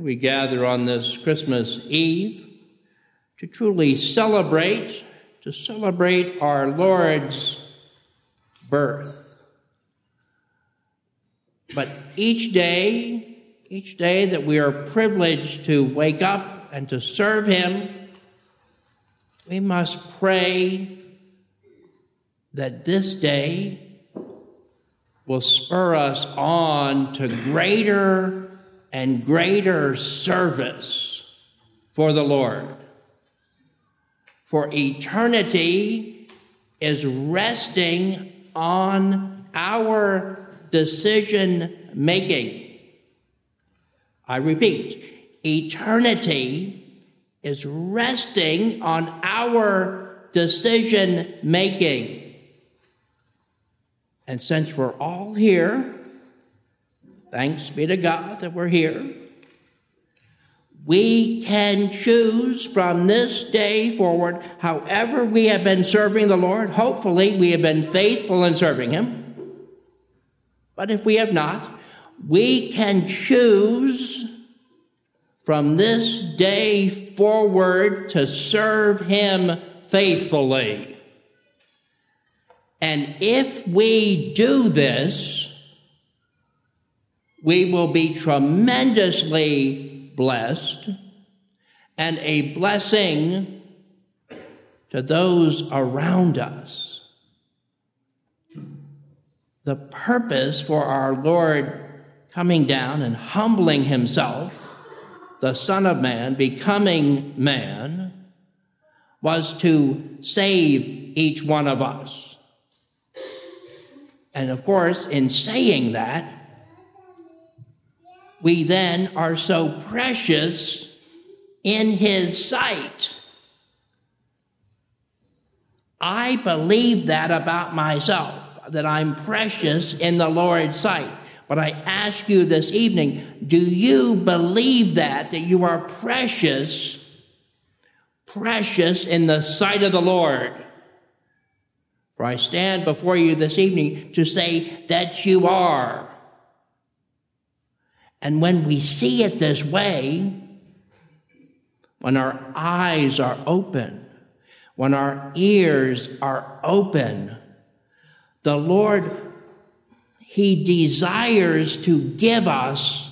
we gather on this Christmas Eve to truly celebrate, to celebrate our Lord's birth. But each day, each day that we are privileged to wake up and to serve Him, we must pray that this day will spur us on to greater and greater service for the Lord. For eternity is resting on our decision making. I repeat, eternity is resting on our decision making. And since we're all here, Thanks be to God that we're here. We can choose from this day forward, however, we have been serving the Lord. Hopefully, we have been faithful in serving Him. But if we have not, we can choose from this day forward to serve Him faithfully. And if we do this, we will be tremendously blessed and a blessing to those around us. The purpose for our Lord coming down and humbling himself, the Son of Man becoming man, was to save each one of us. And of course, in saying that, we then are so precious in His sight. I believe that about myself, that I'm precious in the Lord's sight. But I ask you this evening do you believe that, that you are precious, precious in the sight of the Lord? For I stand before you this evening to say that you are. And when we see it this way, when our eyes are open, when our ears are open, the Lord, He desires to give us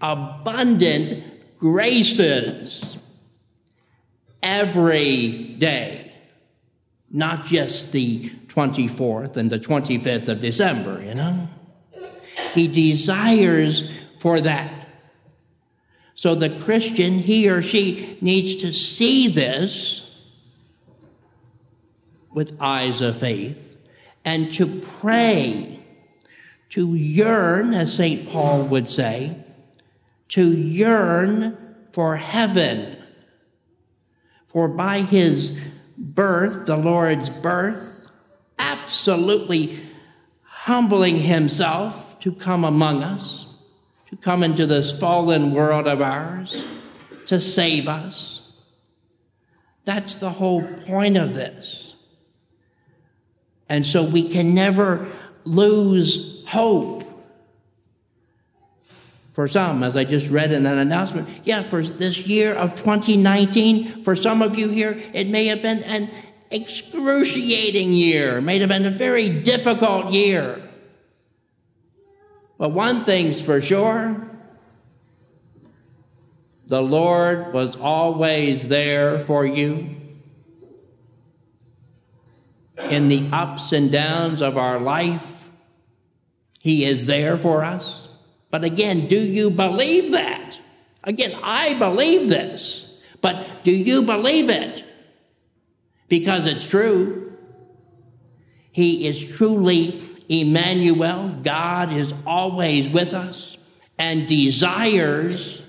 abundant graces every day, not just the 24th and the 25th of December, you know? He desires for that. So the Christian, he or she, needs to see this with eyes of faith and to pray, to yearn, as St. Paul would say, to yearn for heaven. For by his birth, the Lord's birth, absolutely humbling himself to come among us, come into this fallen world of ours to save us. That's the whole point of this. And so we can never lose hope. For some, as I just read in an announcement, yeah, for this year of 2019, for some of you here, it may have been an excruciating year, it may have been a very difficult year. But one thing's for sure the Lord was always there for you. In the ups and downs of our life, He is there for us. But again, do you believe that? Again, I believe this, but do you believe it? Because it's true. He is truly Emmanuel, God is always with us and desires,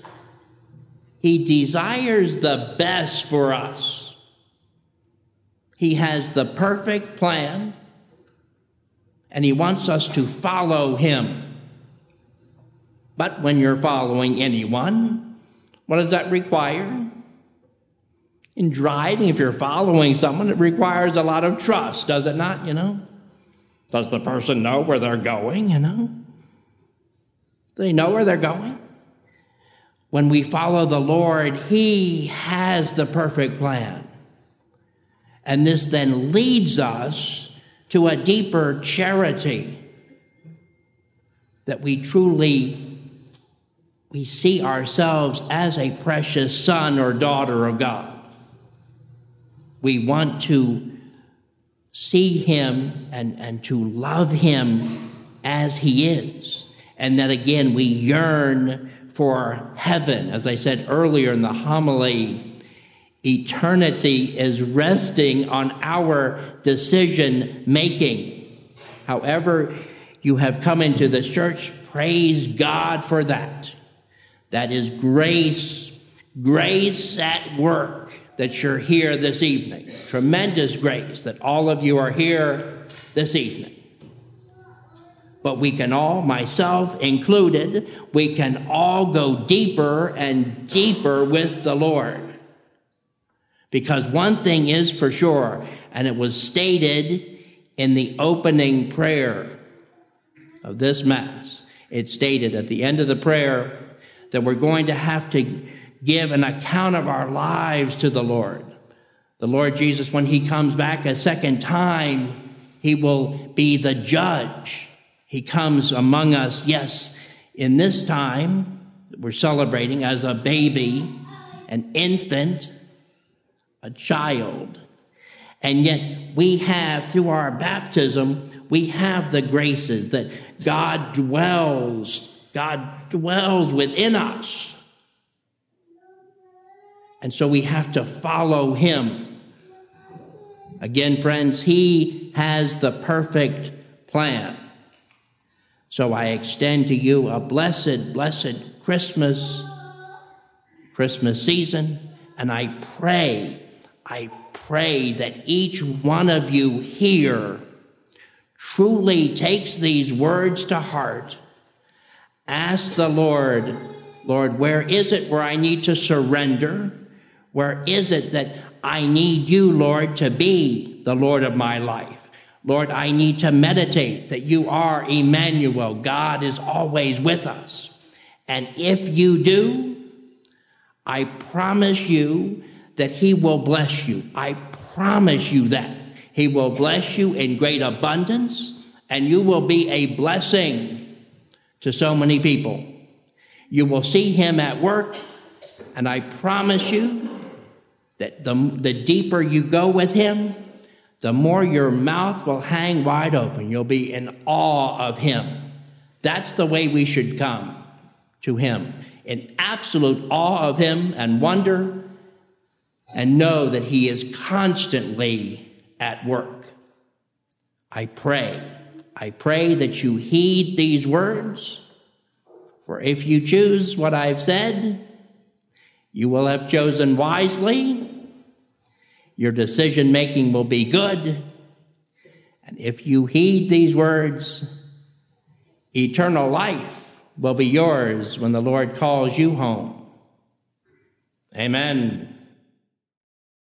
He desires the best for us. He has the perfect plan and He wants us to follow Him. But when you're following anyone, what does that require? In driving, if you're following someone, it requires a lot of trust, does it not? You know? Does the person know where they're going, you know? Do they know where they're going? when we follow the Lord, He has the perfect plan. And this then leads us to a deeper charity that we truly we see ourselves as a precious son or daughter of God. We want to see him and, and to love him as he is. And that again, we yearn for heaven. As I said earlier in the homily, eternity is resting on our decision making. However, you have come into the church, praise God for that. That is grace, grace at work that you're here this evening. Tremendous grace that all of you are here this evening. But we can all, myself included, we can all go deeper and deeper with the Lord. Because one thing is for sure, and it was stated in the opening prayer of this Mass. It stated at the end of the prayer that we're going to have to give an account of our lives to the Lord. The Lord Jesus, when he comes back a second time, he will be the judge. He comes among us, yes, in this time we're celebrating as a baby, an infant, a child. And yet we have, through our baptism, we have the graces that God dwells, God dwells within us. And so we have to follow him. Again, friends, he has the perfect plan. So I extend to you a blessed, blessed Christmas, Christmas season, and I pray, I pray that each one of you here truly takes these words to heart. Ask the Lord, Lord, where is it where I need to surrender? Where is it that I need you, Lord, to be the Lord of my life? Lord, I need to meditate that you are Emmanuel. God is always with us. And if you do, I promise you that He will bless you. I promise you that. He will bless you in great abundance, and you will be a blessing to so many people. You will see Him at work, and I promise you that the, the deeper you go with Him, the more your mouth will hang wide open. You'll be in awe of Him. That's the way we should come to Him in absolute awe of Him and wonder, and know that He is constantly at work. I pray, I pray that you heed these words, for if you choose what I've said, you will have chosen wisely your decision making will be good. And if you heed these words, eternal life will be yours when the Lord calls you home. Amen.